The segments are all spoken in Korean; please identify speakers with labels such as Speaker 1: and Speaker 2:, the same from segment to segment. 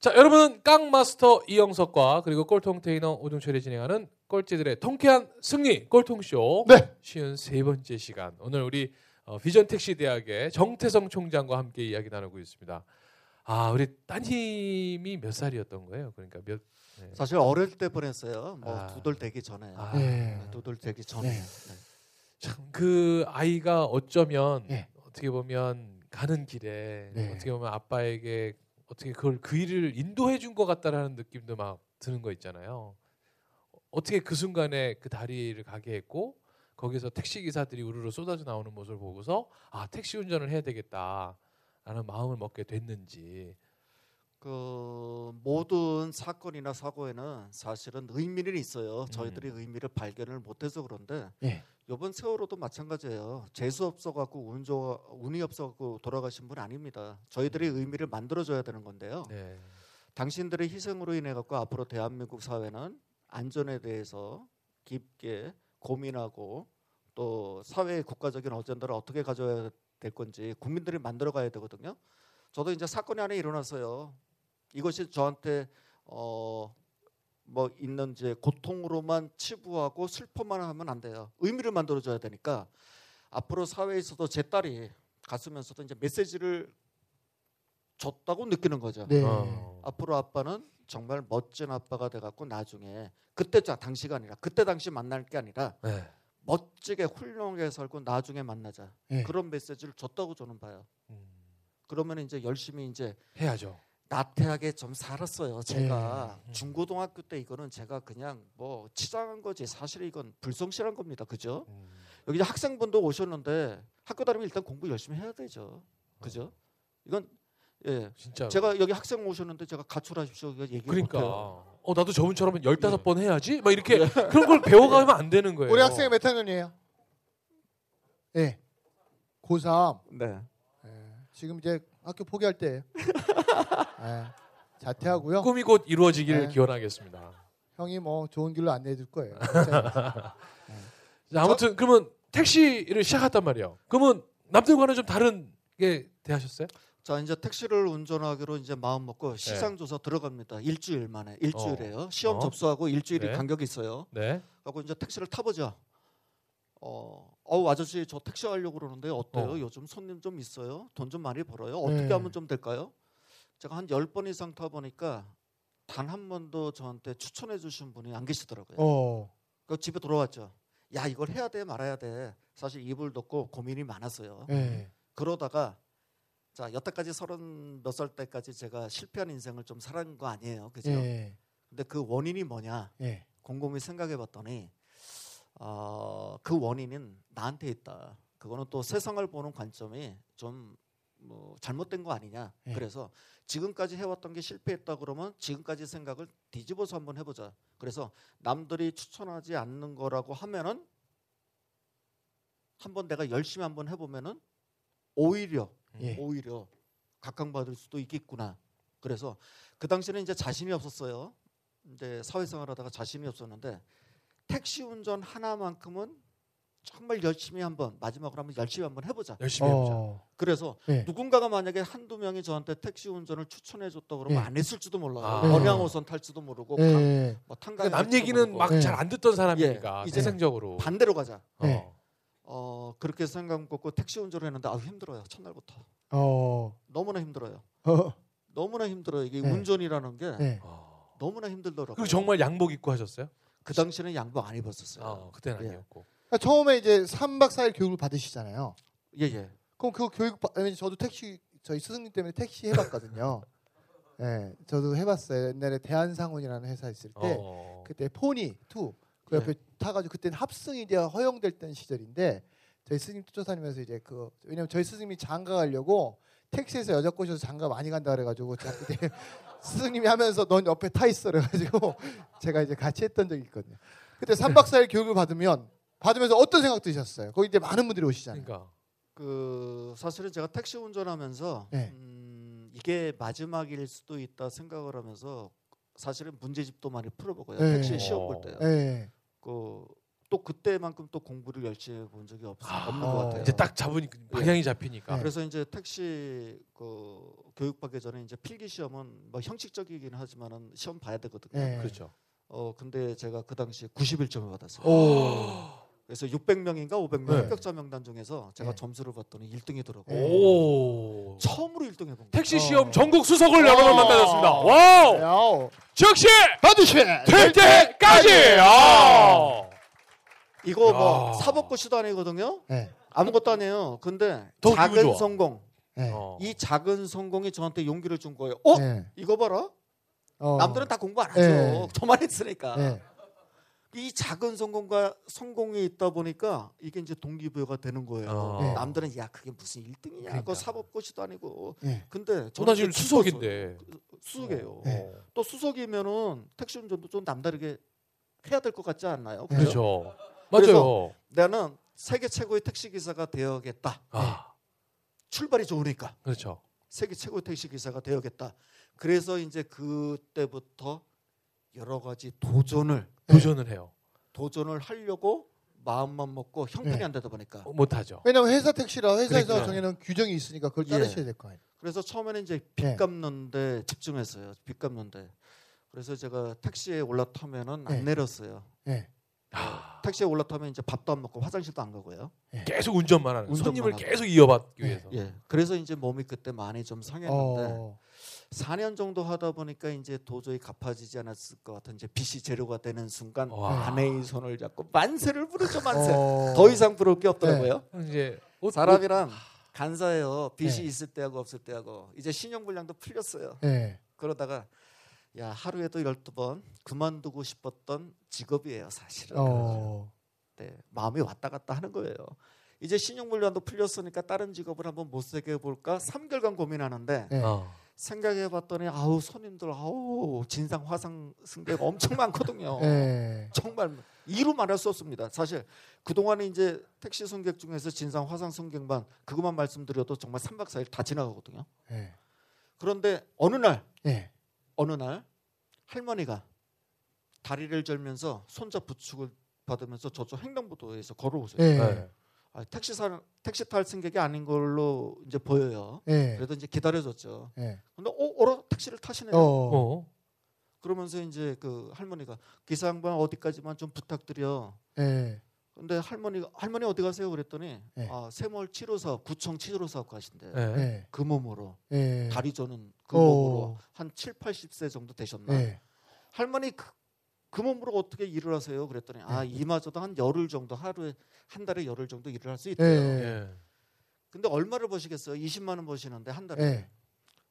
Speaker 1: 자, 여러분은 깡마스터 이영석과 그리고 꼴통 테이너 오종철이 진행하는 꼴찌들의 통쾌한 승리 꼴통쇼
Speaker 2: 네.
Speaker 1: 쉬운 세 번째 시간. 오늘 우리 어, 비전 택시 대학의 정태성 총장과 함께 이야기 나누고 있습니다. 아, 우리 따님이 몇 살이었던 거예요? 그러니까 몇 네.
Speaker 3: 사실 어릴 때 보냈어요. 뭐
Speaker 1: 아.
Speaker 3: 두돌 되기 전에.
Speaker 1: 아,
Speaker 2: 네.
Speaker 3: 두돌 되기 전에.
Speaker 2: 네.
Speaker 3: 네.
Speaker 1: 참그 아이가 어쩌면
Speaker 2: 예.
Speaker 1: 어떻게 보면 가는 길에
Speaker 2: 네.
Speaker 1: 어떻게 보면 아빠에게 어떻게 그걸 그 일을 인도해 준 것 같다라는 느낌도 막 드는 거 있잖아요. 어떻게 그 순간에 그 다리를 가게 했고 거기서 택시 기사들이 우르르 쏟아져 나오는 모습을 보고서 아 택시 운전을 해야 되겠다라는 마음을 먹게 됐는지
Speaker 3: 그 모든 사건이나 사고에는 사실은 의미는 있어요. 저희들이 의미를 발견을 못해서 그런데
Speaker 2: 예.
Speaker 3: 이번 세월호도 마찬가지예요. 재수 없어갖고 운 좋아 운이 없어갖고 돌아가신 분 아닙니다. 저희들이 의미를 만들어줘야 되는 건데요.
Speaker 1: 네.
Speaker 3: 당신들의 희생으로 인해 갖고 앞으로 대한민국 사회는 안전에 대해서 깊게 고민하고 또 사회의 국가적인 어젠다를 어떻게 가져야 될 건지 국민들이 만들어 가야 되거든요. 저도 이제 사건이 하나 일어났어요. 이것이 저한테 어 뭐 있는 이제 고통으로만 치부하고 슬퍼만 하면 안 돼요. 의미를 만들어 줘야 되니까 앞으로 사회에서도 제 딸이 갔으면서도 이제 메시지를 줬다고 느끼는 거죠.
Speaker 2: 네.
Speaker 1: 어.
Speaker 3: 앞으로 아빠는 정말 멋진 아빠가 돼갖고 나중에 그때 자 당시가 아니라 그때 당시 만날 게 아니라
Speaker 1: 네.
Speaker 3: 멋지게 훌륭하게 살고 나중에 만나자
Speaker 2: 예.
Speaker 3: 그런 메시지를 줬다고 저는 봐요.
Speaker 1: 음,
Speaker 3: 그러면 이제 열심히 이제
Speaker 1: 해야죠.
Speaker 3: 나태하게 좀 살았어요. 제가
Speaker 1: 예.
Speaker 3: 중고등학교 때 이거는 제가 그냥 뭐 치장한 거지 사실 이건 불성실한 겁니다. 그죠?
Speaker 1: 음.
Speaker 3: 여기 이제 학생분도 오셨는데 학교 다니면 일단 공부 열심히 해야 되죠. 그죠? 이건 예.
Speaker 1: 진짜
Speaker 3: 제가 여기 학생 오셨는데 제가 가출하십시오 얘기
Speaker 1: 그러니까
Speaker 3: 못해요.
Speaker 1: 어 나도 저분처럼 15번
Speaker 3: 예.
Speaker 1: 해야지 막 이렇게 그런 걸 배워가면 안 되는 거예요.
Speaker 2: 우리 학생이 몇 학년이에요? 예. 고3.
Speaker 3: 네.
Speaker 2: 예. 지금 이제 학교 포기할 때예요. 예. 자퇴하고요.
Speaker 1: 꿈이 곧 이루어지기를
Speaker 2: 네.
Speaker 1: 기원하겠습니다.
Speaker 2: 형이 뭐 좋은 길로 안내해 줄 거예요. 진짜.
Speaker 1: 자, 아무튼 그러면 택시를 시작했단 말이에요. 그러면 남들과는 좀 다른 게 대하셨어요?
Speaker 3: 자 이제 택시를 운전하기로 이제 마음 먹고 시장 조사 들어갑니다. 일주일 만에 일주일에요. 시험
Speaker 1: 어.
Speaker 3: 접수하고 일주일이
Speaker 1: 네.
Speaker 3: 간격이 있어요.
Speaker 1: 네.
Speaker 3: 하고 이제 택시를 타보자. 어, 어우 아저씨 저 택시 하려고 그러는데 어때요?
Speaker 1: 어.
Speaker 3: 요즘 손님 좀 있어요? 돈 좀 많이 벌어요? 어떻게
Speaker 2: 네.
Speaker 3: 하면 좀 될까요? 제가 한 열 번 이상 타보니까 단 한 번도 저한테 추천해 주신 분이 안 계시더라고요.
Speaker 2: 어.
Speaker 3: 그 집에 돌아왔죠. 야 이걸 해야 돼 말아야 돼. 사실 이불 덮고 고민이 많았어요.
Speaker 2: 예.
Speaker 3: 그러다가 자 여태까지 서른 몇 살 때까지 제가 실패한 인생을 좀 살은 거 아니에요, 그죠?
Speaker 2: 예.
Speaker 3: 근데 그 원인이 뭐냐?
Speaker 2: 예.
Speaker 3: 곰곰이 생각해봤더니 어, 그 원인은 나한테 있다. 그거는 또 세상을 보는 관점이 좀 뭐 잘못된 거 아니냐.
Speaker 2: 예.
Speaker 3: 그래서 지금까지 해왔던 게 실패했다 그러면 지금까지 생각을 뒤집어서 한번 해보자. 그래서 남들이 추천하지 않는 거라고 하면은 한번 내가 열심히 한번 해보면은 오히려
Speaker 2: 예.
Speaker 3: 오히려 각광받을 수도 있겠구나. 그래서 그 당시에는 이제 자신이 없었어요. 이제 사회생활하다가 자신이 없었는데 택시 운전 하나만큼은 정말 열심히 한번 마지막으로 한번 열심히 한번 해보자.
Speaker 1: 열심히 해보자.
Speaker 2: 어.
Speaker 3: 그래서
Speaker 2: 예.
Speaker 3: 누군가가 만약에 한두 명이 저한테 택시 운전을 추천해 줬다 그러면
Speaker 2: 예.
Speaker 3: 안 했을지도 몰라요.
Speaker 1: 아.
Speaker 3: 언양호선 탈지도 모르고 강,
Speaker 2: 예.
Speaker 3: 뭐 탄강
Speaker 1: 그러니까 남 얘기는 막
Speaker 2: 예.
Speaker 1: 잘안 듣던 사람이니까
Speaker 3: 예,
Speaker 1: 세상적으로.
Speaker 3: 반대로 가자.
Speaker 1: 어.
Speaker 2: 예.
Speaker 3: 어 그렇게 생각 먹고 택시 운전을 했는데 아주 힘들어요. 첫날부터
Speaker 2: 어.
Speaker 3: 너무나 힘들어요.
Speaker 2: 어.
Speaker 3: 너무나 힘들어요. 이게
Speaker 2: 네.
Speaker 3: 운전이라는 게
Speaker 2: 예.
Speaker 1: 어.
Speaker 3: 너무나 힘들더라고요.
Speaker 1: 그리고 정말 양복 입고 하셨어요?
Speaker 3: 그 당시에는 양복 안 입었었어요.
Speaker 1: 어, 그때는
Speaker 3: 예.
Speaker 1: 아니었고.
Speaker 2: 그러니까 처음에 이제 3박 4일 교육을 받으시잖아요.
Speaker 3: 예, 예.
Speaker 2: 그럼 그 교육 받- 저도 택시 저희 스승님 때문에 택시 해 봤거든요. 예, 저도 해 봤어요. 옛날에 대한상훈이라는 회사 있을 때
Speaker 1: 어.
Speaker 2: 그때 포니 투그 옆에 타가지고 그때는 합승이 이제 허용될 땐 시절인데 저희 스님 쫓아다니면서 이제 그 왜냐면 저희 스님이 장가 가려고 택시에서 여자 꼬셔서 장가 많이 간다 그래가지고 스승님이 하면서 넌 옆에 타 있어 그래가지고 제가 이제 같이 했던 적이 있거든요. 그때 3박 4일 교육을 받으면 받으면서 어떤 생각 드셨어요? 거기 이제 많은 분들이 오시잖아요.
Speaker 1: 그러니까
Speaker 3: 그 사실은 제가 택시 운전하면서
Speaker 2: 네.
Speaker 3: 음, 이게 마지막일 수도 있다 생각을 하면서 사실은 문제집도 많이 풀어보고요.
Speaker 2: 네.
Speaker 3: 택시 시험 볼 때요.
Speaker 2: 예.
Speaker 3: 그 또 그때만큼 또 공부를 열심히 본 적이 없,
Speaker 1: 아,
Speaker 3: 없는 것 같아요.
Speaker 1: 이제 딱 잡으니까 방향이 잡히니까.
Speaker 2: 네.
Speaker 3: 그래서 이제 택시 그 교육 받기 전에 이제 필기 시험은 뭐 형식적이긴 하지만은 시험 봐야 되거든요.
Speaker 2: 네.
Speaker 1: 그렇죠.
Speaker 3: 어 근데 제가 그 당시 91점을 받았어요.
Speaker 2: 오.
Speaker 3: 그래서 600명인가 500명
Speaker 1: 네.
Speaker 3: 합격자 명단 중에서 제가
Speaker 2: 네.
Speaker 3: 점수를 봤더니 1등이더라고요.
Speaker 2: 네.
Speaker 1: 오.
Speaker 3: 처음으로 1등 해본 거예요.
Speaker 1: 택시
Speaker 2: 어.
Speaker 1: 시험 전국 수석을 여러 번
Speaker 2: 어.
Speaker 1: 만나셨습니다. 와우.
Speaker 2: 야오.
Speaker 1: 즉시
Speaker 2: 반드시
Speaker 1: 될 때까지. 아.
Speaker 3: 이거
Speaker 1: 야.
Speaker 3: 뭐 사법고시도 아니거든요.
Speaker 2: 네.
Speaker 3: 아무것도 아니에요. 근데
Speaker 1: 더 기분
Speaker 3: 작은
Speaker 1: 좋아.
Speaker 3: 성공.
Speaker 2: 네.
Speaker 1: 어.
Speaker 3: 이 작은 성공이 저한테 용기를 준 거예요. 어?
Speaker 2: 네.
Speaker 3: 이거 봐라.
Speaker 2: 어.
Speaker 3: 남들은 다 공부 안 하죠.
Speaker 2: 네.
Speaker 3: 저만 했으니까.
Speaker 2: 네.
Speaker 3: 이 작은 성공과 성공이 있다 보니까 이게 이제 동기부여가 되는 거예요.
Speaker 1: 어.
Speaker 2: 네.
Speaker 3: 남들은 야 그게 무슨 1등이냐.
Speaker 1: 그러니까.
Speaker 3: 그거 사법고시도 아니고.
Speaker 2: 네.
Speaker 3: 근데
Speaker 1: 저나
Speaker 3: 저는
Speaker 1: 지금 수석인데.
Speaker 3: 수석이에요.
Speaker 2: 네.
Speaker 3: 또 수석이면은 택시 운전도 좀 남다르게 해야 될 것 같지 않나요?
Speaker 2: 네.
Speaker 3: 그죠?
Speaker 1: 그렇죠. 맞아요.
Speaker 3: 나는 세계 최고의 택시 기사가 되어야겠다.
Speaker 1: 아,
Speaker 3: 출발이 좋으니까
Speaker 1: 그렇죠.
Speaker 3: 세계 최고의 택시 기사가 되어야겠다. 그래서 이제 그때부터 여러 가지 도전을
Speaker 2: 네.
Speaker 1: 도전을 해요.
Speaker 3: 도전을 하려고 마음만 먹고 형편이
Speaker 2: 네.
Speaker 3: 안 되다 보니까
Speaker 1: 어, 못하죠.
Speaker 2: 왜냐면 회사 택시라 회사에서
Speaker 1: 그러니까.
Speaker 2: 정해놓은 규정이 있으니까 그걸
Speaker 3: 예.
Speaker 2: 따르셔야 될 거 아니에요.
Speaker 3: 그래서 처음에는 이제 빚
Speaker 2: 네.
Speaker 3: 갚는데 집중했어요. 빚 갚는데 그래서 제가 택시에 올라타면은
Speaker 2: 네.
Speaker 3: 안 내렸어요.
Speaker 2: 네.
Speaker 1: 아,
Speaker 3: 택시에 올라타면 이제 밥도 안 먹고 화장실도 안 가고요.
Speaker 1: 계속 운전만 하는
Speaker 3: 운전만
Speaker 1: 손님을
Speaker 3: 하고.
Speaker 1: 계속 이어받기
Speaker 2: 네.
Speaker 1: 위해서.
Speaker 3: 예. 그래서 이제 몸이 그때 많이 좀 상했는데
Speaker 2: 어.
Speaker 3: 4년 정도 하다 보니까 이제 도저히 갚아지지 않았을 것 같은 이제 빚이 재료가 되는 순간
Speaker 1: 와.
Speaker 3: 아내의 손을 잡고 만세를 부르죠 만세.
Speaker 2: 어.
Speaker 3: 더 이상 부를 게 없더라고요.
Speaker 1: 이제 옷,
Speaker 3: 사람이란 간사해요. 빚이
Speaker 2: 네.
Speaker 3: 있을 때하고 없을 때하고 이제 신용불량도 풀렸어요.
Speaker 2: 네.
Speaker 3: 그러다가 야 하루에도 열두 번 그만두고 싶었던 직업이에요 사실은.
Speaker 2: 어.
Speaker 3: 네, 마음이 왔다 갔다 하는 거예요. 이제 신용불량도 풀렸으니까 다른 직업을 한번 못쓰게 해볼까 3개월간 고민하는데
Speaker 2: 네.
Speaker 1: 어.
Speaker 3: 생각해봤더니 아우 손님들 아우 진상 화상 승객 엄청 많거든요.
Speaker 2: 네.
Speaker 3: 정말 이루 말할 수 없습니다. 사실 그 동안에 이제 택시 승객 중에서 진상 화상 승객만 그것만 말씀드려도 정말 3박 4일 다 지나가거든요.
Speaker 2: 네.
Speaker 3: 그런데 어느 날
Speaker 2: 네.
Speaker 3: 어느 날 할머니가 다리를 절면서 손자 부축을 받으면서 저쪽 횡단보도에서 걸어오세요.
Speaker 2: 네.
Speaker 1: 네.
Speaker 3: 아, 택시 사 택시 탈 승객이 아닌 걸로 이제 보여요.
Speaker 2: 네.
Speaker 3: 그래도 이제 기다려줬죠.
Speaker 2: 네.
Speaker 3: 근데 어, 어라 택시를 타시네요.
Speaker 2: 어.
Speaker 1: 어.
Speaker 3: 그러면서 이제 그 할머니가 기사 양반 어디까지만 좀 부탁드려.
Speaker 2: 네.
Speaker 3: 근데 할머니가 할머니 어디 가세요? 그랬더니
Speaker 2: 네.
Speaker 3: 아 세몰 치료 사업 구청 치료 사업 가신대.
Speaker 1: 네.
Speaker 2: 네.
Speaker 3: 그 몸으로
Speaker 2: 네.
Speaker 3: 다리 저는 그
Speaker 2: 어.
Speaker 3: 몸으로 한 7, 80세 정도 되셨나?
Speaker 2: 네.
Speaker 3: 할머니 그, 그 몸으로 어떻게 일을 하세요? 그랬더니 아 이마저도 한 열흘 정도 하루에 한 달에 열흘 정도 일을 할 수 있대요.
Speaker 2: 네.
Speaker 1: 예.
Speaker 3: 근데 얼마를 버시겠어요? 20만 원 버시는데 한 달에.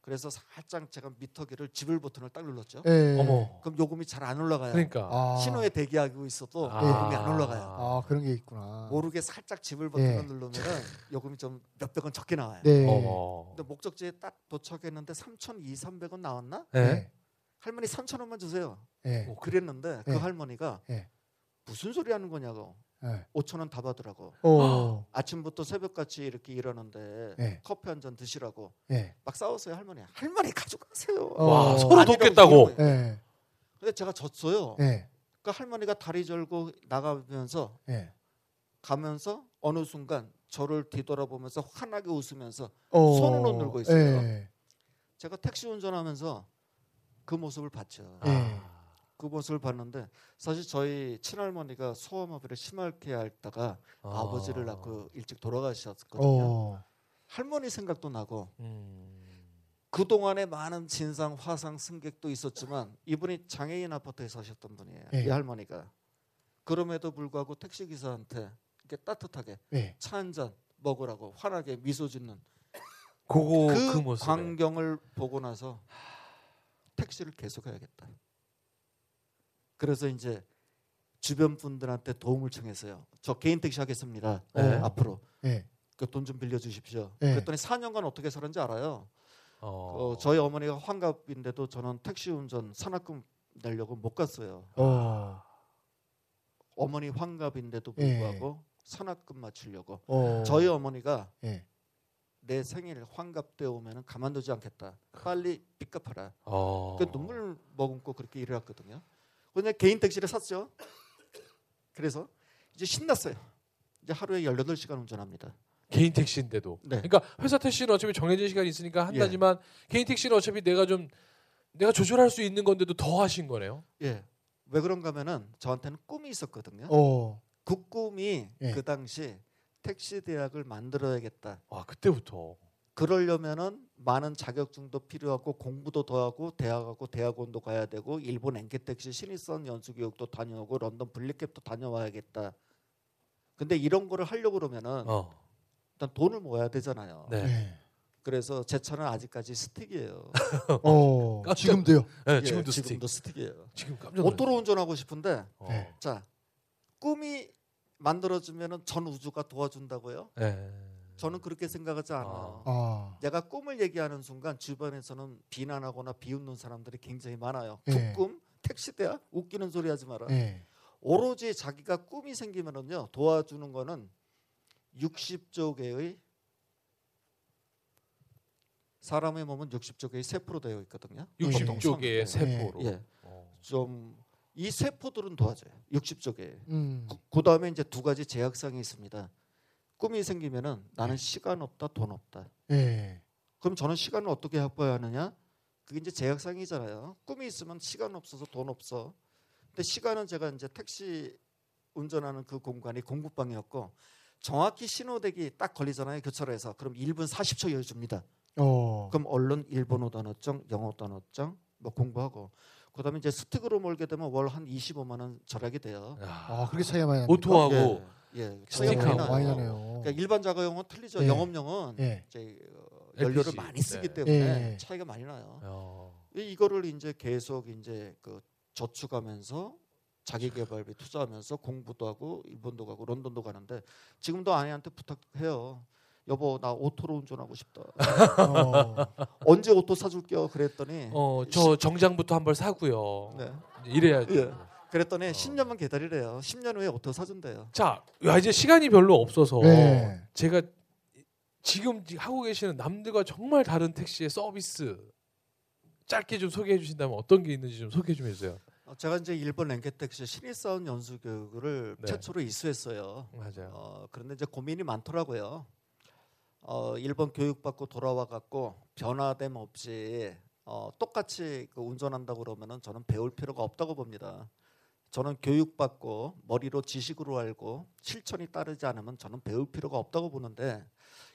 Speaker 2: 네.
Speaker 3: 그래서 살짝 제가 미터기를 지불 버튼을 딱 눌렀죠.
Speaker 2: 네.
Speaker 1: 어머.
Speaker 3: 그럼 요금이 잘 안 올라가요.
Speaker 1: 그러니까.
Speaker 2: 아.
Speaker 3: 신호에 대기하고 있어도
Speaker 1: 아.
Speaker 3: 요금이 안 올라가요.
Speaker 2: 아 그런 게 있구나.
Speaker 3: 모르게 살짝 지불 버튼을
Speaker 2: 네.
Speaker 3: 누르면은 요금이 좀 몇백 원 적게 나와요.
Speaker 2: 네.
Speaker 1: 어머.
Speaker 3: 근데 목적지에 딱 도착했는데 3,200, 300원 나왔나?
Speaker 1: 네.
Speaker 3: 할머니 3,000원만 주세요.
Speaker 2: 네.
Speaker 3: 그랬는데 그
Speaker 2: 네.
Speaker 3: 할머니가
Speaker 2: 네.
Speaker 3: 무슨 소리 하는 거냐고.
Speaker 2: 네.
Speaker 3: 5천 원 다 받으라고.
Speaker 2: 어.
Speaker 3: 아침부터 새벽같이 이렇게 일하는데
Speaker 2: 네.
Speaker 3: 커피 한 잔 드시라고
Speaker 2: 네.
Speaker 3: 막 싸웠어요 할머니. 할머니 가져가세요.
Speaker 2: 어.
Speaker 1: 와, 서로 돕겠다고.
Speaker 2: 네.
Speaker 3: 근데 제가 졌어요.
Speaker 2: 네.
Speaker 3: 그러니까 할머니가 다리 절고 나가면서
Speaker 2: 네.
Speaker 3: 가면서 어느 순간 저를 뒤돌아보면서 환하게 웃으면서
Speaker 2: 어.
Speaker 3: 손으로 늘고 있어요.
Speaker 2: 네.
Speaker 3: 제가 택시 운전하면서 그 모습을 봤죠.
Speaker 2: 네.
Speaker 3: 그 모습을 봤는데 사실 저희 친할머니가 소아마비를 심하게 앓다가
Speaker 1: 아.
Speaker 3: 아. 버지를 낳고 일찍 돌아가셨거든요.
Speaker 2: 어.
Speaker 3: 할머니 생각도 나고
Speaker 1: 음.
Speaker 3: 그 동안에 많은 진상 화상 승객도 있었지만 이분이 장애인 아파트에 사셨던 분이에요.
Speaker 2: 네.
Speaker 3: 이 할머니가 그럼에도 불구하고 택시 기사한테 이렇게 따뜻하게
Speaker 2: 네.
Speaker 3: 차한 잔 먹으라고 환하게 미소 짓는
Speaker 1: 그거
Speaker 3: 그,
Speaker 1: 그, 모습.
Speaker 3: 광경을 보고 나서 택시를 계속 해야겠다. 그래서 이제 주변 분들한테 도움을 청했어요. 저 개인 택시 하겠습니다.
Speaker 1: 네.
Speaker 3: 앞으로
Speaker 2: 예.
Speaker 3: 그돈 좀 빌려 주십시오.
Speaker 2: 네.
Speaker 3: 그랬더니 4년간 어떻게 살았는지 알아요.
Speaker 1: 어.
Speaker 3: 어, 저희 어머니가 환갑인데도 저는 택시 운전 산학금 내려고 못 갔어요.
Speaker 2: 어.
Speaker 3: 어머니 환갑인데도
Speaker 2: 예.
Speaker 3: 불구하고 산학금 맞추려고.
Speaker 2: 어.
Speaker 3: 저희 어머니가
Speaker 2: 예.
Speaker 3: 내 생일 환갑 때 오면은 가만두지 않겠다. 빨리 빚 갚아라.
Speaker 1: 어.
Speaker 3: 그 눈물 머금고 그렇게 일을 했거든요. 그냥 개인 택시를 샀죠. 그래서 이제 신났어요. 이제 하루에 18시간 운전합니다.
Speaker 1: 개인 택시인데도.
Speaker 3: 네.
Speaker 1: 그러니까 회사 택시는 어차피 정해진 시간이 있으니까 한다지만 개인 택시는 어차피 내가 좀 내가 조절할 수 있는 건데도 더 하신 거네요.
Speaker 3: 예. 왜 그런가 하면은 저한테는 꿈이 있었거든요.
Speaker 2: 어.
Speaker 3: 그 꿈이
Speaker 2: 예.
Speaker 3: 그 당시 택시 대학을 만들어야겠다.
Speaker 1: 와 그때부터.
Speaker 3: 그러려면은 많은 자격증도 필요하고 공부도 더 하고 대학 하고 대학원도 가야 되고 일본 MK택시 신입사원 연수 교육도 다녀오고 런던 Black Cab도 다녀와야겠다. 근데 이런 거를 하려고 그러면은
Speaker 1: 어.
Speaker 3: 일단 돈을 모아야 되잖아요.
Speaker 1: 네.
Speaker 2: 예.
Speaker 3: 그래서 제 차는 아직까지 스틱이에요.
Speaker 2: 어.
Speaker 1: 깜짝-
Speaker 2: 지금도요.
Speaker 1: 네,
Speaker 3: 예,
Speaker 1: 지금도 스틱.
Speaker 3: 지금도 스틱 이에요.
Speaker 1: 지금 깜짝.
Speaker 3: 오토로 운전하고 싶은데
Speaker 1: 어.
Speaker 2: 네.
Speaker 3: 자 꿈이 만들어지면은 전 우주가 도와준다고요?
Speaker 1: 네.
Speaker 3: 저는 그렇게 생각하지 않아 요.
Speaker 2: 아.
Speaker 3: 내가 꿈을 얘기하는 순간 주변에서는 비난하거나 비웃는 사람들이 굉장히 많아요.
Speaker 2: 예.
Speaker 3: 그꿈 택시 대야 웃기는 소리 하지 마라.
Speaker 2: 예.
Speaker 3: 오로지 자기가 꿈이 생기면은요 도와주는 거는 60조 개의 사람의 몸은 60조 개의 세포로 되어 있거든요. 보통
Speaker 1: 60조 개의
Speaker 3: 선-
Speaker 1: 세포로.
Speaker 3: 예.
Speaker 1: 어.
Speaker 3: 좀이 세포들은 도와줘요. 60조 개.
Speaker 2: 음.
Speaker 3: 그 다음에 이제 두 가지 제약상이 있습니다. 꿈이 생기면은 나는 시간 없다, 돈 없다.
Speaker 2: 예.
Speaker 3: 그럼 저는 시간을 어떻게 확보해야 하느냐? 그게 이제 제약상이잖아요. 꿈이 있으면 시간 없어서 돈 없어. 근데 시간은 제가 이제 택시 운전하는 그 공간이 공부방이었고 정확히 신호대기 딱 걸리잖아요 교차로에서 그럼 1분 40초 여유 줍니다.
Speaker 2: 어.
Speaker 3: 그럼 얼른 일본어 단어장, 영어 단어장 뭐 공부하고 그다음에 이제 스틱으로 몰게 되면 월 한 25만 원 절약이 돼요.
Speaker 2: 아, 그렇게 차이가 많이 납니까?
Speaker 1: 오토하고
Speaker 3: 예, 예. 나요.
Speaker 2: 나네요.
Speaker 3: 그러니까 일반 자가용은 틀리죠.
Speaker 2: 예.
Speaker 3: 영업용은
Speaker 2: 예.
Speaker 3: 이제 어, 연료를
Speaker 1: LPG.
Speaker 3: 많이 쓰기
Speaker 1: 네.
Speaker 3: 때문에
Speaker 2: 예.
Speaker 3: 차이가 많이 나요.
Speaker 1: 어.
Speaker 3: 이- 이거를 이제 계속 이제 그 저축하면서 자기 개발비 투자하면서 공부도 하고 일본도 가고 런던도 가는데 지금도 아내한테 부탁해요. 여보 나 오토로 운전하고 싶다.
Speaker 2: 어.
Speaker 3: 언제 오토 사줄게요. 그랬더니
Speaker 1: 어, 저 정장부터 한벌 사고요.
Speaker 3: 네.
Speaker 1: 이래야죠.
Speaker 3: 예. 그랬더니
Speaker 1: 어.
Speaker 3: 10년만 기다리래요. 10년 후에 오토 사준대요.
Speaker 1: 자, 야, 이제 시간이 별로 없어서
Speaker 2: 네.
Speaker 1: 제가 지금 하고 계시는 남들과 정말 다른 택시의 서비스 짧게 좀 소개해 주신다면 어떤 게 있는지 좀 소개 좀 해주세요.
Speaker 3: 어, 제가 이제 일본 MK택시 신입사원 연수 교육을
Speaker 1: 네.
Speaker 3: 최초로 이수했어요.
Speaker 1: 맞아요.
Speaker 3: 어, 그런데 이제 고민이 많더라고요. 어, 일본 교육받고 돌아와 갖고 변화됨 없이 어, 똑같이 그 운전한다고 그러면은 저는 배울 필요가 없다고 봅니다. 저는 교육받고 머리로 지식으로 알고 실천이 따르지 않으면 저는 배울 필요가 없다고 보는데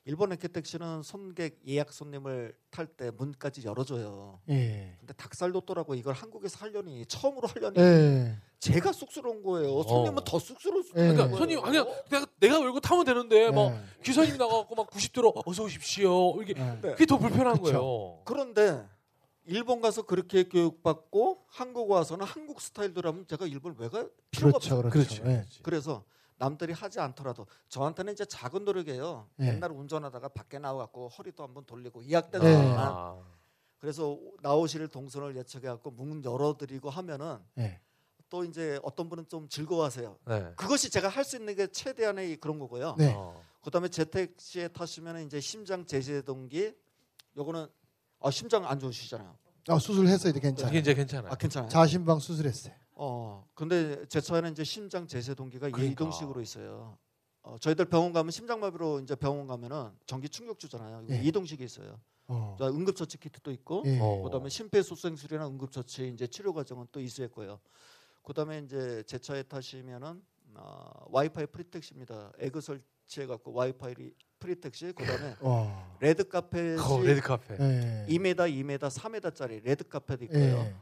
Speaker 3: 일본 랭케택 시는 손객 예약 손님을 탈 때 문까지 열어줘요.
Speaker 2: 예.
Speaker 3: 근데 닭살 돋더라고 이걸 한국에서 하려니 처음으로 하려니
Speaker 2: 예.
Speaker 3: 제가 쑥스러운 거예요. 손님은
Speaker 1: 어.
Speaker 3: 더 쑥스러울 수
Speaker 2: 예.
Speaker 1: 그러니까. 손님 그냥 내가 내가 열고 타면 되는데 막
Speaker 2: 예.
Speaker 1: 기사님이 나가고 막 90도로 어서 오십시오 이게
Speaker 2: 예.
Speaker 1: 그게 더 불편한
Speaker 2: 그쵸.
Speaker 1: 거예요.
Speaker 3: 그런데 일본 가서 그렇게 교육받고 한국 와서는 한국 스타일대로 하면 제가 일본을 왜갈 필요가
Speaker 2: 그렇죠.
Speaker 3: 없어요.
Speaker 2: 그렇죠. 예.
Speaker 3: 그래서 남들이 하지 않더라도 저한테는 이제 작은 노력이에요.
Speaker 2: 예.
Speaker 3: 옛날 운전하다가 밖에 나와갖고 허리도 한번 돌리고 이학된
Speaker 2: 예.
Speaker 3: 사람만
Speaker 1: 아,
Speaker 3: 그래서 나오실 동선을 예측해갖고 문 열어드리고 하면은
Speaker 2: 예.
Speaker 3: 또 이제 어떤 분은 좀 즐거워하세요.
Speaker 1: 네.
Speaker 3: 그것이 제가 할 수 있는 게 최대한의 그런 거고요.
Speaker 2: 네.
Speaker 1: 어.
Speaker 3: 그다음에 재택시에 타시면 이제 심장 제세 동기 요거는 아 심장 안 좋으시잖아요.
Speaker 2: 아, 수술했어요. 이제
Speaker 1: 이게
Speaker 2: 괜찮아요.
Speaker 1: 이제 괜찮아요.
Speaker 3: 아 괜찮아요.
Speaker 2: 자신방 수술했어요.
Speaker 3: 어 근데 제 차에는 이제 심장 제세동기가
Speaker 1: 그러니까.
Speaker 3: 이동식으로 있어요. 어, 저희들 병원 가면 심장마비로 이제 병원 가면은 전기 충격 주잖아요.
Speaker 2: 예.
Speaker 3: 이동식이 있어요.
Speaker 2: 어.
Speaker 3: 자, 응급처치 키트도 있고
Speaker 2: 예.
Speaker 1: 어.
Speaker 3: 그다음에 심폐소생술이나 응급처치 이제 치료 과정은 또 이수했고요. 그다음에 이제 제 차에 타시면은 어, 와이파이 free택시입니다. 에그 설치해 갖고 와이파이 free택시 그다음에
Speaker 2: 와.
Speaker 3: 레드 카펫이
Speaker 1: 어, 레드 카펫.
Speaker 2: 예.
Speaker 3: 2m, 2m, 3m짜리 레드 카펫 있고요.
Speaker 2: 예.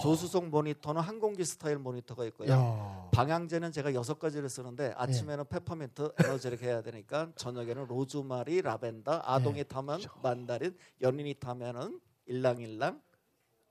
Speaker 3: 조수석 모니터는 항공기 스타일 모니터가 있고요.
Speaker 2: 야.
Speaker 3: 방향제는 제가 여섯 가지를 쓰는데 아침에는 페퍼민트 에너지를 해야 되니까 저녁에는 로즈마리 라벤더 아동이 타면 만다린 연인이 타면은 일랑일랑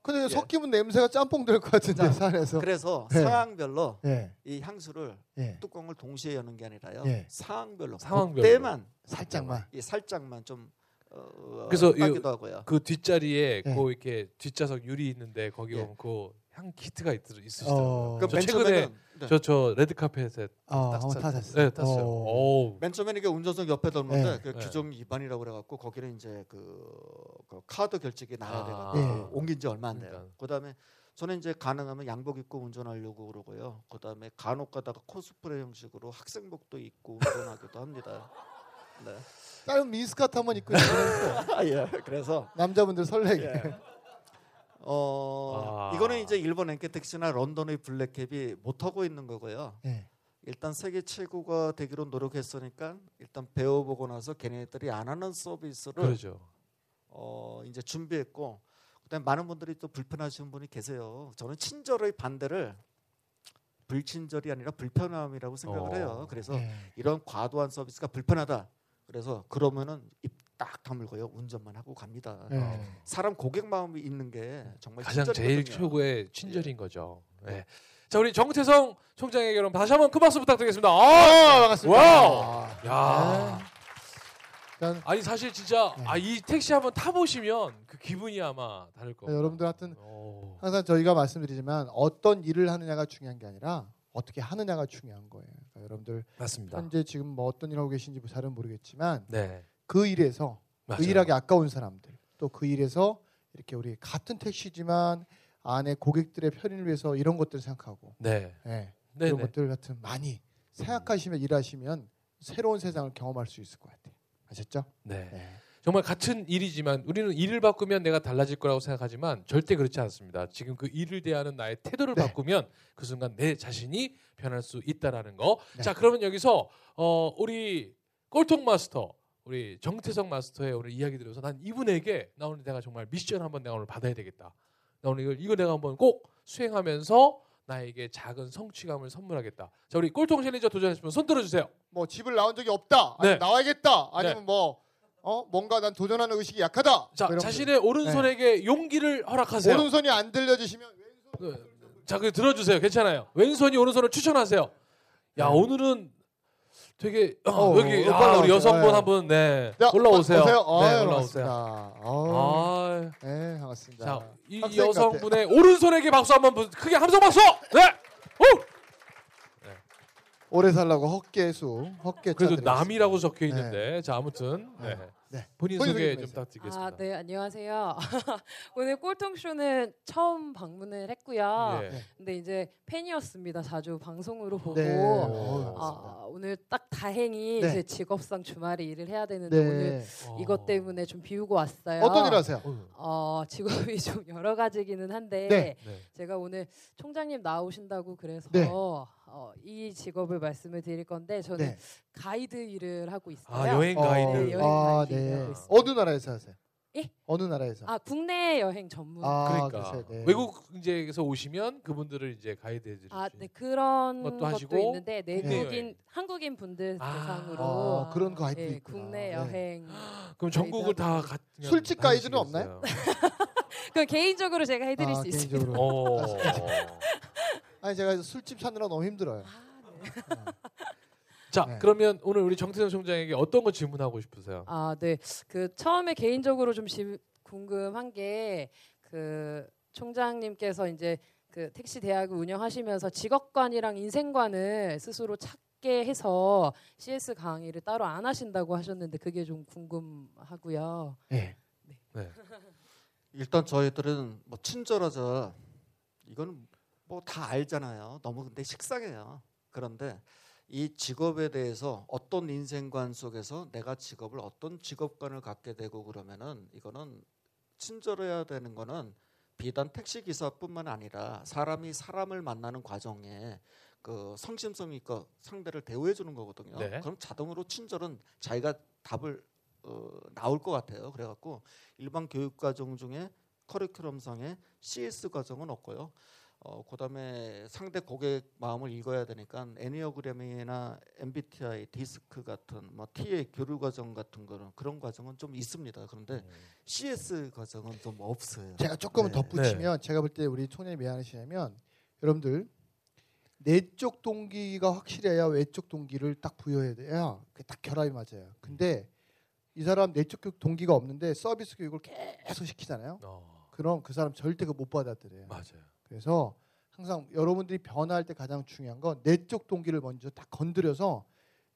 Speaker 2: 근데
Speaker 3: 예.
Speaker 2: 섞이면 냄새가 짬뽕 될 것 같은데
Speaker 3: 자,
Speaker 2: 산에서.
Speaker 3: 그래서
Speaker 2: 네.
Speaker 3: 상황별로
Speaker 2: 예.
Speaker 3: 이 향수를
Speaker 2: 예.
Speaker 3: 뚜껑을 동시에 여는 게 아니라요
Speaker 2: 예.
Speaker 3: 상황별로
Speaker 1: 상황별로.
Speaker 3: 그때만
Speaker 2: 살짝만.
Speaker 3: 이 살짝만 좀 어,
Speaker 1: 그래서
Speaker 3: 하고요.
Speaker 1: 그 뒷자리에
Speaker 2: 네.
Speaker 1: 그 이렇게 뒷좌석 유리 있는데 거기
Speaker 3: 예.
Speaker 1: 보면 그 향 키트가 있, 있으시더라고요.
Speaker 2: 어.
Speaker 3: 그
Speaker 1: 최근에
Speaker 3: 처음에는 네.
Speaker 1: 저저 레드 카펫에
Speaker 2: 아, 타셨어요.
Speaker 1: 네, 탔어요.
Speaker 2: 어.
Speaker 1: 오.
Speaker 3: 맨 처음에는 이게 운전석 옆에 뒀는데
Speaker 2: 네.
Speaker 3: 그
Speaker 1: 네.
Speaker 3: 규정 위반이라고 그래갖고 거기는 이제 그, 그 카드 결제기 놔야
Speaker 1: 아.
Speaker 3: 돼가지고
Speaker 2: 네.
Speaker 3: 옮긴 지 얼마 안 돼요.
Speaker 1: 그러니까.
Speaker 3: 그다음에 저는 이제 가능하면 양복 입고 운전하려고 그러고요. 그다음에 간혹 가다가 코스프레 형식으로 학생복도 입고 운전하기도 합니다. 네.
Speaker 2: 짧은 미니스커트 한번 입고
Speaker 3: 아, 예. 그래서
Speaker 2: 남자분들 설레게.
Speaker 3: 예. 어
Speaker 1: 아.
Speaker 3: 이거는 이제 일본 엔케텍스나 런던의 블랙캡이 못 하고 있는 거고요.
Speaker 2: 예.
Speaker 3: 일단 세계 최고가 되기로 노력했으니까 일단 배워보고 나서 걔네들이 안 하는 서비스를
Speaker 1: 그러죠.
Speaker 3: 어 이제 준비했고 그다음에 많은 분들이 또 불편하시는 분이 계세요. 저는 친절의 반대를 불친절이 아니라 불편함이라고 생각을
Speaker 1: 어.
Speaker 3: 해요. 그래서
Speaker 2: 예.
Speaker 3: 이런 과도한 서비스가 불편하다. 그래서 그러면은 입 딱 다물고요 운전만 하고 갑니다.
Speaker 2: 예.
Speaker 3: 사람 고객 마음이 있는 게 정말
Speaker 1: 가장 제일. 최고의 친절인 거죠. 네. 자 우리 정태성 총장에게 그럼 다시 한번 큰 박수 부탁드리겠습니다. 아,
Speaker 2: 반갑습니다.
Speaker 1: 와우.
Speaker 2: 아,
Speaker 1: 야.
Speaker 2: 네. 일단
Speaker 1: 아니 사실 진짜
Speaker 2: 네.
Speaker 1: 아, 이 택시 한번 타 보시면 그 기분이 아마 다를 겁니다.
Speaker 2: 여러분들 하여튼
Speaker 1: 오.
Speaker 2: 항상 저희가 말씀드리지만 어떤 일을 하느냐가 중요한 게 아니라 어떻게 하느냐가 중요한 거예요. 그러니까 여러분들
Speaker 1: 맞습니다.
Speaker 2: 현재 지금 뭐 어떤 일 하고 계신지 잘은 모르겠지만
Speaker 1: 네.
Speaker 2: 그 일에서 그
Speaker 1: 맞아요.
Speaker 2: 일하기 아까운 사람들 또 그 일에서 이렇게 우리 같은 택시지만 안에 고객들의 편의를 위해서 이런 것들을 생각하고
Speaker 1: 네.
Speaker 2: 예,
Speaker 1: 네.
Speaker 2: 이런
Speaker 1: 네.
Speaker 2: 것들 같은 많이 생각하시면 일하시면 새로운 세상을 경험할 수 있을 것 같아요. 아셨죠?
Speaker 1: 네.
Speaker 2: 네.
Speaker 1: 정말 같은 일이지만 우리는 일을 바꾸면 내가 달라질 거라고 생각하지만 절대 그렇지 않습니다. 지금 그 일을 대하는 나의 태도를
Speaker 2: 네.
Speaker 1: 바꾸면 그 순간 내 자신이 변할 수 있다라는 거.
Speaker 2: 네.
Speaker 1: 자, 그러면 여기서 어 우리 꼴통 마스터 우리 정태성 마스터의 오늘 이야기 들어서 난 이분에게 나 오늘 내가 정말 미션 한번 내가 오늘 받아야 되겠다. 나 오늘 이거, 이거 내가 한번 꼭 수행하면서 나에게 작은 성취감을 선물하겠다. 자, 우리 꼴통 챌린저 도전하시면 손 들어주세요.
Speaker 2: 뭐 집을 나온 적이 없다.
Speaker 1: 네.
Speaker 2: 아니면 나와야겠다. 아니면 뭐 어, 뭔가 난 도전하는 의식이 약하다.
Speaker 1: 자, 자신의 오른손에게 용기를
Speaker 2: 거.
Speaker 1: 허락하세요.
Speaker 2: 오른손이 안 들려주시면 왼손
Speaker 1: 자, 그 들어주세요. 괜찮아요. 왼손이 오른손을 추천하세요. 야,
Speaker 2: 네.
Speaker 1: 오늘은 되게 어,
Speaker 2: 어,
Speaker 1: 여기
Speaker 2: 어,
Speaker 1: 아. 우리 여성분
Speaker 2: 네.
Speaker 1: 한분 네.
Speaker 2: 자,
Speaker 1: 올라오세요.
Speaker 2: 오세요.
Speaker 1: 네,
Speaker 2: 아유,
Speaker 1: 올라오세요.
Speaker 2: 아, 네, 반갑습니다.
Speaker 1: 자, 이 여성분의 오른손에게 박수 한번 부- 크게 함성 박수. 네. 오!
Speaker 2: 오래 살라고 헛개수, 헛개
Speaker 1: 그래도 남이라고 적혀 있는데. 자, 아무튼 네.
Speaker 2: 네. 네.
Speaker 1: 본인
Speaker 2: 본인
Speaker 1: 소개
Speaker 2: 소개 좀좀
Speaker 1: 부탁드리겠습니다.
Speaker 4: 아, 네, 안녕하세요. 오늘 꼴통쇼는 처음 방문을 했고요.
Speaker 1: 예.
Speaker 2: 네.
Speaker 4: 근데 이제 팬이었습니다. 자주 방송으로 보고.
Speaker 2: 네.
Speaker 1: 오.
Speaker 4: 아, 오늘 딱 다행히
Speaker 2: 네.
Speaker 4: 제 직업상 주말에 일을 해야 되는데
Speaker 2: 네.
Speaker 4: 오늘
Speaker 1: 어.
Speaker 4: 이것 때문에 좀 비우고 왔어요.
Speaker 2: 어떤 일 하세요?
Speaker 1: 어,
Speaker 4: 어, 직업이 좀 여러 가지기는 한데
Speaker 2: 네.
Speaker 1: 네.
Speaker 4: 제가 오늘 총장님 나오신다고 그래서
Speaker 2: 네.
Speaker 4: 어, 이 직업을 말씀을 드릴 건데 저는
Speaker 2: 네.
Speaker 4: 가이드 일을 하고 있어요.
Speaker 1: 아, 여행 가이드.
Speaker 4: 네, 여행
Speaker 2: 아,
Speaker 4: 가이드
Speaker 2: 네.
Speaker 4: 하고 있습니다.
Speaker 2: 어느 나라에서 하세요?
Speaker 4: 예?
Speaker 2: 어느 나라에서?
Speaker 4: 아, 국내 여행 전문.
Speaker 2: 아,
Speaker 1: 그러니까
Speaker 2: 그러세요. 네.
Speaker 1: 외국 이제에서 오시면 그분들을 이제 가이드 해 주시죠.
Speaker 4: 아, 네 그런
Speaker 1: 것도
Speaker 4: 것도,
Speaker 1: 하시고,
Speaker 4: 있는데
Speaker 1: 국내
Speaker 4: 내국인
Speaker 1: 여행.
Speaker 4: 한국인 분들
Speaker 1: 아.
Speaker 4: 대상으로
Speaker 2: 아, 그런 거 가이드
Speaker 4: 예,
Speaker 2: 있구나.
Speaker 4: 국내
Speaker 2: 네.
Speaker 4: 여행.
Speaker 1: 그럼 전국을 다.
Speaker 4: 가,
Speaker 2: 술집 가이드는
Speaker 1: 다니시겠어요?
Speaker 4: 그 개인적으로 제가 해드릴
Speaker 2: 아,
Speaker 4: 수 있습니다.
Speaker 2: 개인적으로.
Speaker 1: 어.
Speaker 2: 아니 제가 술집 찾느라 너무 힘들어요.
Speaker 4: 아, 네.
Speaker 1: 자,
Speaker 2: 네.
Speaker 1: 그러면 오늘 우리 정태성 총장에게 어떤 거 질문하고 싶으세요?
Speaker 4: 아, 네. 그 처음에 개인적으로 좀 질- 궁금한 게 그 총장님께서 이제 그 택시 대학을 운영하시면서 직업관이랑 인생관을 스스로 찾게 해서 CS 강의를 따로 안 하신다고 하셨는데 그게 좀 궁금하고요.
Speaker 2: 네.
Speaker 3: 일단 저희들은 뭐 친절하자 이건 뭐 다 알잖아요. 너무 근데 식상해요. 그런데 이 직업에 대해서 어떤 인생관 속에서 내가 직업을 어떤 직업관을 갖게 되고 그러면은 이거는 친절해야 되는 거는 비단 택시 기사뿐만 아니라 사람이 사람을 만나는 과정에 그 성심성 있고 상대를 대우해 주는 거거든요.
Speaker 1: 네.
Speaker 3: 그럼 자동으로 친절은 자기가 답을 어, 나올 것 같아요. 그래갖고 일반 교육 과정 중에 커리큘럼상에 CS 과정은 없고요. 어, 그다음에 상대 고객 마음을 읽어야 되니까 애니어그램이나 MBTI, 디스크 같은 뭐 T의 교류 과정 같은 거는 그런 과정은 좀 있습니다. 그런데
Speaker 1: 음.
Speaker 3: CS 과정은 좀 없어요.
Speaker 2: 제가 조금은
Speaker 3: 네.
Speaker 2: 덧붙이면 제가 볼 때 우리 총장님 왜 하시냐면 여러분들 내적 동기가 확실해야 외적 동기를 딱 부여해야 돼야 그게 딱 결합이 맞아요. 근데 이 사람 내적 동기가 없는데 서비스 교육을 계속 시키잖아요.
Speaker 1: 어,
Speaker 2: 그럼 그 사람 절대 그 못 받아들여요.
Speaker 1: 맞아요.
Speaker 2: 그래서 항상 여러분들이 변화할 때 가장 중요한 건 내적 동기를 먼저 딱 건드려서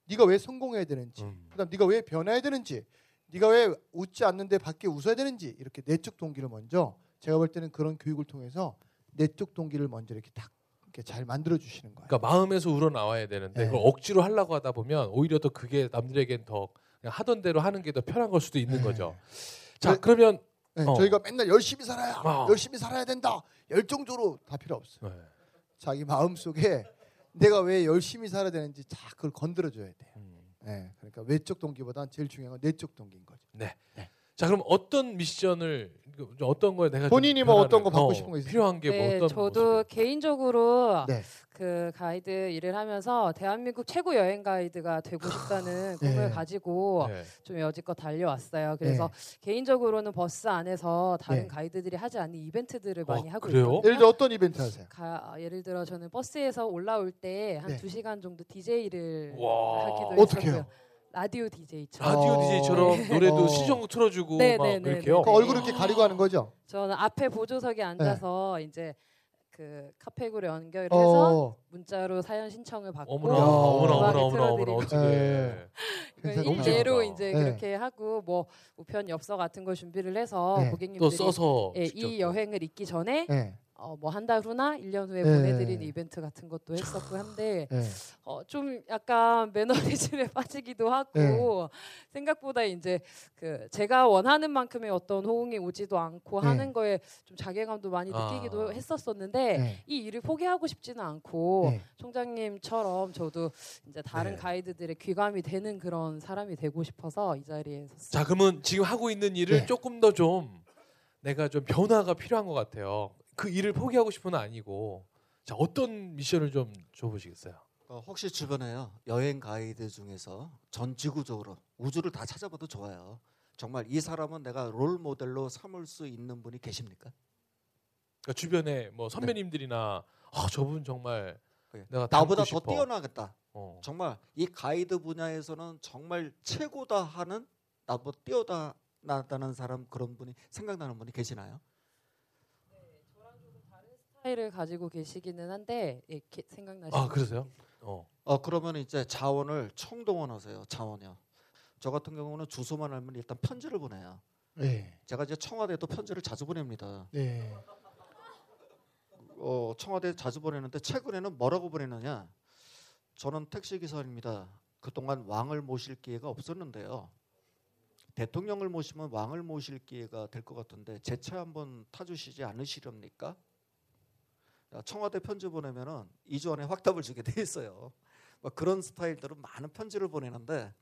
Speaker 2: 네가 왜 성공해야 되는지,
Speaker 1: 음.
Speaker 2: 그다음 네가 왜 변해야 되는지, 네가 왜 웃지 않는데 밖에 웃어야 되는지 이렇게 내적 동기를 먼저 제가 볼 때는 그런 교육을 통해서 내적 동기를 먼저 이렇게 딱 이렇게 잘 만들어 주시는 거예요.
Speaker 1: 그러니까 마음에서 우러 나와야 되는데
Speaker 2: 네.
Speaker 1: 그걸 억지로 하려고 하다 보면 오히려 더 그게 남들에겐 더 하던 대로 하는 게 더 편한 걸 수도 있는
Speaker 2: 네.
Speaker 1: 거죠. 자
Speaker 2: 네.
Speaker 1: 그러면
Speaker 2: 네,
Speaker 1: 어.
Speaker 2: 저희가 맨날 열심히 살아야
Speaker 1: 어.
Speaker 2: 열심히 살아야 된다 열정적으로 다 필요 없어요.
Speaker 1: 네.
Speaker 2: 자기 마음 속에 내가 왜 열심히 살아야 되는지 다 그걸 건드려 줘야 돼요.
Speaker 1: 음.
Speaker 2: 네, 그러니까 외적 동기보다는 제일 중요한 건 내적 동기인 거죠.
Speaker 1: 자 그럼 어떤 미션을 그 어떤 거에 내가 좀
Speaker 2: 본인이 뭐
Speaker 1: 변화를-
Speaker 2: 어떤 거 받고
Speaker 1: 어,
Speaker 2: 싶은 거 있어요?
Speaker 1: 필요한 게뭐
Speaker 4: 네,
Speaker 1: 어떤
Speaker 4: 저도
Speaker 1: 모습이에요?
Speaker 4: 개인적으로
Speaker 2: 네.
Speaker 4: 그 가이드 일을 하면서 대한민국 최고 여행 가이드가 되고 싶다는 꿈을
Speaker 2: 네.
Speaker 4: 가지고
Speaker 1: 네.
Speaker 4: 좀 여지껏 달려왔어요. 그래서 개인적으로는 버스 안에서 다른
Speaker 2: 네.
Speaker 4: 가이드들이 하지 않는 이벤트들을
Speaker 1: 어,
Speaker 4: 많이 하고
Speaker 1: 그래요?
Speaker 4: 있거든요.
Speaker 2: 예를 들어 어떤 이벤트 하세요?
Speaker 4: 가, 예를 들어 저는 버스에서 올라올 때한
Speaker 2: 네.
Speaker 4: 두 시간 정도 DJ를
Speaker 1: 와.
Speaker 4: 하기도
Speaker 2: 어떻게 해요?
Speaker 4: 라디오 DJ처럼.
Speaker 1: 라디오
Speaker 2: 어.
Speaker 1: DJ처럼 노래도
Speaker 2: 어.
Speaker 1: 시정 틀어주고
Speaker 4: 네,
Speaker 1: 막
Speaker 4: 네, 네,
Speaker 1: 그렇게요.
Speaker 2: 그 얼굴 이렇게 가리고 하는 거죠?
Speaker 4: 저는 앞에 보조석에
Speaker 2: 네.
Speaker 4: 앉아서 이제 그 카페구로 연결을 해서
Speaker 2: 어,
Speaker 4: 문자로 사연 신청을 받고
Speaker 1: 어머나
Speaker 2: 야.
Speaker 1: 어머나
Speaker 4: 음악을
Speaker 1: 어머나 어머나 어머나
Speaker 4: 틀어드리고.
Speaker 1: 어떻게
Speaker 2: 네.
Speaker 4: 그러니까
Speaker 2: 너무
Speaker 4: 일례로
Speaker 1: 재밌다.
Speaker 4: 이제
Speaker 2: 네.
Speaker 4: 그렇게 하고 뭐 우편 엽서 같은 걸 준비를 해서
Speaker 2: 네.
Speaker 1: 또
Speaker 4: 고객님들이
Speaker 1: 써서
Speaker 4: 예,
Speaker 1: 직접
Speaker 4: 이 여행을 있기 전에
Speaker 2: 네,
Speaker 4: 어, 뭐 한 달 후나 1년 후에
Speaker 2: 네.
Speaker 4: 보내드리는 이벤트 같은 것도 했었고 한데
Speaker 2: 네.
Speaker 4: 어, 좀 약간 매너리즘에 빠지기도 하고
Speaker 2: 네.
Speaker 4: 생각보다 이제 그 제가 원하는 만큼의 어떤 호응이 오지도 않고
Speaker 2: 네.
Speaker 4: 하는 거에 좀 자괴감도 많이
Speaker 1: 아.
Speaker 4: 느끼기도 했었었는데
Speaker 2: 네.
Speaker 4: 이 일을 포기하고 싶지는 않고
Speaker 2: 네.
Speaker 4: 총장님처럼 저도 이제 다른
Speaker 1: 네.
Speaker 4: 가이드들의 귀감이 되는 그런 사람이 되고 싶어서 이 자리에 섰어요.
Speaker 1: 자 그러면 지금 하고 있는 일을
Speaker 2: 네.
Speaker 1: 조금 더 좀 내가 좀 변화가 필요한 것 같아요. 그 일을 포기하고 싶은 건 아니고 자 어떤 미션을 좀 줘보시겠어요?
Speaker 3: 어, 혹시 주변에요 여행 가이드 중에서 전 지구적으로 우주를 다 찾아봐도 좋아요. 정말 이 사람은 내가 롤 모델로 삼을 수 있는 분이 계십니까?
Speaker 1: 그러니까 주변에 뭐 선배님들이나 아 저분 정말
Speaker 3: 네.
Speaker 1: 내가
Speaker 3: 나보다 더
Speaker 1: 싶어.
Speaker 3: 뛰어나겠다.
Speaker 1: 어.
Speaker 3: 정말 이 가이드 분야에서는 정말 최고다 하는 나보다 뛰어나다는 사람 그런 분이 생각나는 분이 계시나요?
Speaker 4: 스타일을 가지고 계시기는 한데 예, 게- 생각나시는
Speaker 1: 아 그러세요? 어.
Speaker 3: 어 그러면 이제 자원을 총동원하세요. 자원이요. 저 같은 경우는 주소만 알면 일단 편지를 보내요.
Speaker 2: 네.
Speaker 3: 제가 이제 청와대도 편지를 자주 보냅니다.
Speaker 2: 네.
Speaker 3: 어, 청와대 자주 보내는데 최근에는 뭐라고 보내느냐? 저는 택시 기사입니다. 그동안 왕을 모실 기회가 없었는데요. 대통령을 모시면 왕을 모실 기회가 될 것 같은데 제 차 한번 타주시지 않으시렵니까? 야, 청와대 편지 보내면은 2주 안에 확답을 주게 돼 있어요. 뭐 그런 스타일들은 많은 편지를 보내는데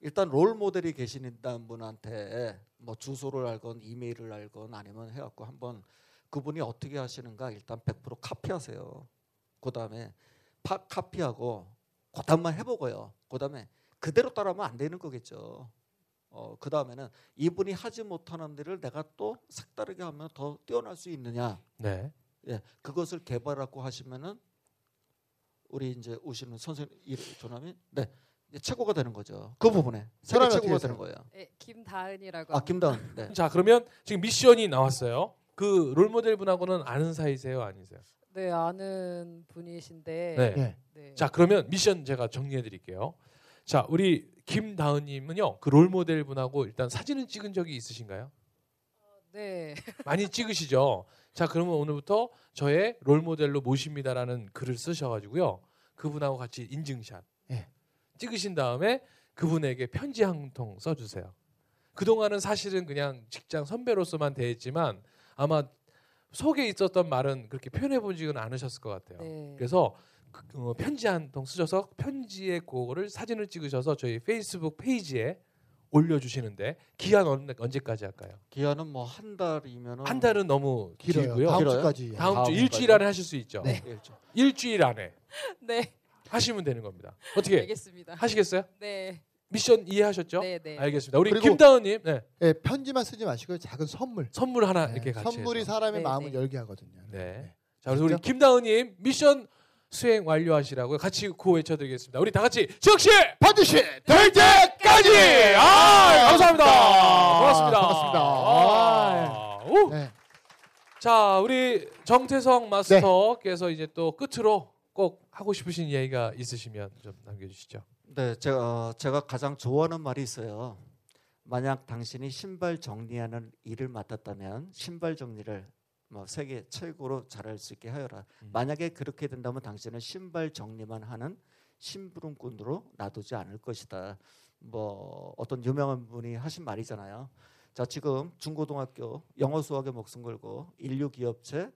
Speaker 3: 일단 롤 모델이 계시는 분한테 뭐 주소를 알건 이메일을 알건 아니면 해갖고 한번 그분이 어떻게 하시는가 일단 100% 카피하세요. 그 다음에 파 카피하고 그 다음만 해보고요. 그 다음에 그대로 따라하면 안 되는 거겠죠. 어, 그 다음에는 이분이 하지 못하는 데를 내가 또 색다르게 하면 더 뛰어날 수 있느냐.
Speaker 1: 네.
Speaker 3: 예, 그것을 개발하고 하시면은 우리 이제 오시는 선생님 이 조남이 네 이제 최고가 되는 거죠. 그 부분에
Speaker 2: 사람이
Speaker 3: 최고가
Speaker 2: 어떻게
Speaker 3: 되는 거예요.
Speaker 4: 예, 김다은이라고
Speaker 3: 아
Speaker 4: 합니다.
Speaker 3: 김다은 네.
Speaker 1: 자 그러면 지금 미션이 나왔어요. 그 롤 모델 분하고는 아는 사이세요, 아니세요?
Speaker 4: 네 아는 분이신데
Speaker 1: 네.
Speaker 2: 네.
Speaker 4: 네.
Speaker 1: 자 그러면 미션 제가 정리해 드릴게요. 자 우리 김다은님은요 그 롤 모델 분하고 일단 사진은 찍은 적이 있으신가요?
Speaker 4: 네.
Speaker 1: 많이 찍으시죠. 자 그러면 오늘부터 저의 롤 모델로 모십니다라는 글을 쓰셔가지고요 그분하고 같이 인증샷
Speaker 2: 예.
Speaker 1: 찍으신 다음에 그분에게 편지 한 통 써주세요. 그 동안은 사실은 그냥 직장 선배로서만 대했지만 아마 속에 있었던 말은 그렇게 표현해 보지는 않으셨을 것 같아요.
Speaker 4: 네.
Speaker 1: 그래서 그, 어, 편지 한 통 쓰셔서 편지에 그거를 사진을 찍으셔서 저희 페이스북 페이지에 올려주시는데 기한 언, 언제까지 할까요?
Speaker 3: 기한은 뭐 한 달이면은
Speaker 1: 한 달은 너무
Speaker 2: 길어요.
Speaker 1: 길고요.
Speaker 2: 다음
Speaker 3: 길어요?
Speaker 2: 주까지.
Speaker 1: 다음
Speaker 3: 다음
Speaker 1: 주? 일주일 안에 하실 수 있죠.
Speaker 4: 네.
Speaker 3: 일주.
Speaker 1: 일주일 안에
Speaker 4: 네,
Speaker 1: 하시면 되는 겁니다. 어떻게
Speaker 4: 알겠습니다.
Speaker 1: 하시겠어요?
Speaker 4: 네,
Speaker 1: 미션 이해하셨죠?
Speaker 4: 네, 네.
Speaker 1: 알겠습니다. 우리 김다은님 네.
Speaker 2: 예, 편지만 쓰지 마시고 작은 선물.
Speaker 1: 선물 하나
Speaker 2: 네,
Speaker 1: 이렇게 같이
Speaker 2: 선물이
Speaker 1: 해서.
Speaker 2: 사람의
Speaker 4: 네,
Speaker 2: 마음을
Speaker 4: 네.
Speaker 2: 열게 하거든요.
Speaker 1: 네. 자, 그래서 우리? 김다은님 미션 수행 완료하시라고요. 같이 구호 외쳐드리겠습니다. 우리 다 같이 즉시
Speaker 2: 반드시
Speaker 1: 될 때까지. 아, 감사합니다.
Speaker 2: 아,
Speaker 1: 고맙습니다.
Speaker 2: 반갑습니다.
Speaker 1: 아, 오.
Speaker 2: 네.
Speaker 1: 자, 우리 정태성 마스터께서 이제 또 끝으로 꼭 하고 싶으신 이야기가 있으시면 좀 남겨주시죠.
Speaker 3: 네, 제가 제가 가장 좋아하는 말이 있어요. 만약 당신이 신발 정리하는 일을 맡았다면 신발 정리를 뭐 세계 최고로 잘할 수 있게 하여라.
Speaker 1: 음.
Speaker 3: 만약에 그렇게 된다면 당신은 신발 정리만 하는 심부름꾼으로 놔두지 않을 것이다. 뭐 어떤 유명한 분이 하신 말이잖아요. 자 지금 중고등학교 영어 수학에 목숨 걸고 인류 기업체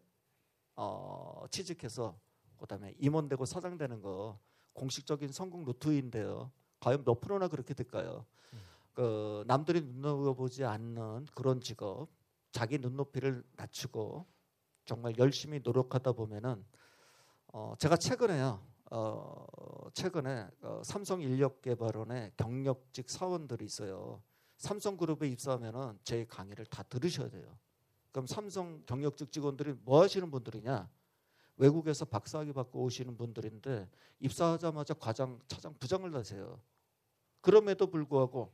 Speaker 3: 어, 취직해서 그다음에 임원되고 사장 되는 거 공식적인 성공 루트인데요. 과연 몇 프로나 그렇게 될까요? 그 남들이 눈여보지 않는 그런 직업, 자기 눈높이를 낮추고 정말 열심히 노력하다 보면은 어 제가 최근에요. 어 최근에 어, 삼성 인력 개발원의 경력직 사원들이 있어요. 삼성그룹에 입사하면은 제 강의를 다 들으셔야 돼요. 그럼 삼성 경력직 직원들이 뭐 하시는 분들이냐? 외국에서 박사학위 받고 오시는 분들인데 입사하자마자 과장, 차장, 부장을 하세요. 그럼에도 불구하고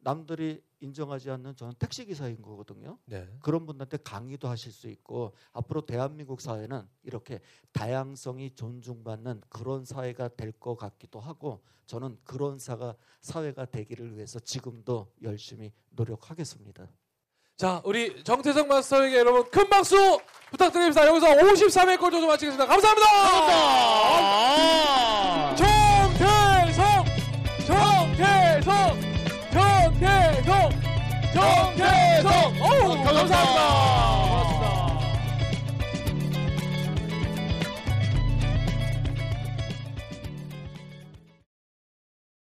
Speaker 3: 남들이 인정하지 않는 저는 택시 기사인 거거든요.
Speaker 1: 네.
Speaker 3: 그런 분들한테 강의도 하실 수 있고 앞으로 대한민국 사회는 이렇게 다양성이 존중받는 그런 사회가 될 것 같기도 하고 저는 그런 사가 사회가 되기를 위해서 지금도 열심히 노력하겠습니다.
Speaker 1: 자, 우리 정태성 마스터에게 여러분 큰 박수 부탁드립니다. 여기서 53회 꼴조좀 마치겠습니다. 감사합니다. 정태성, 정태성, 정태동 정태동 오, 감사합니다. 어,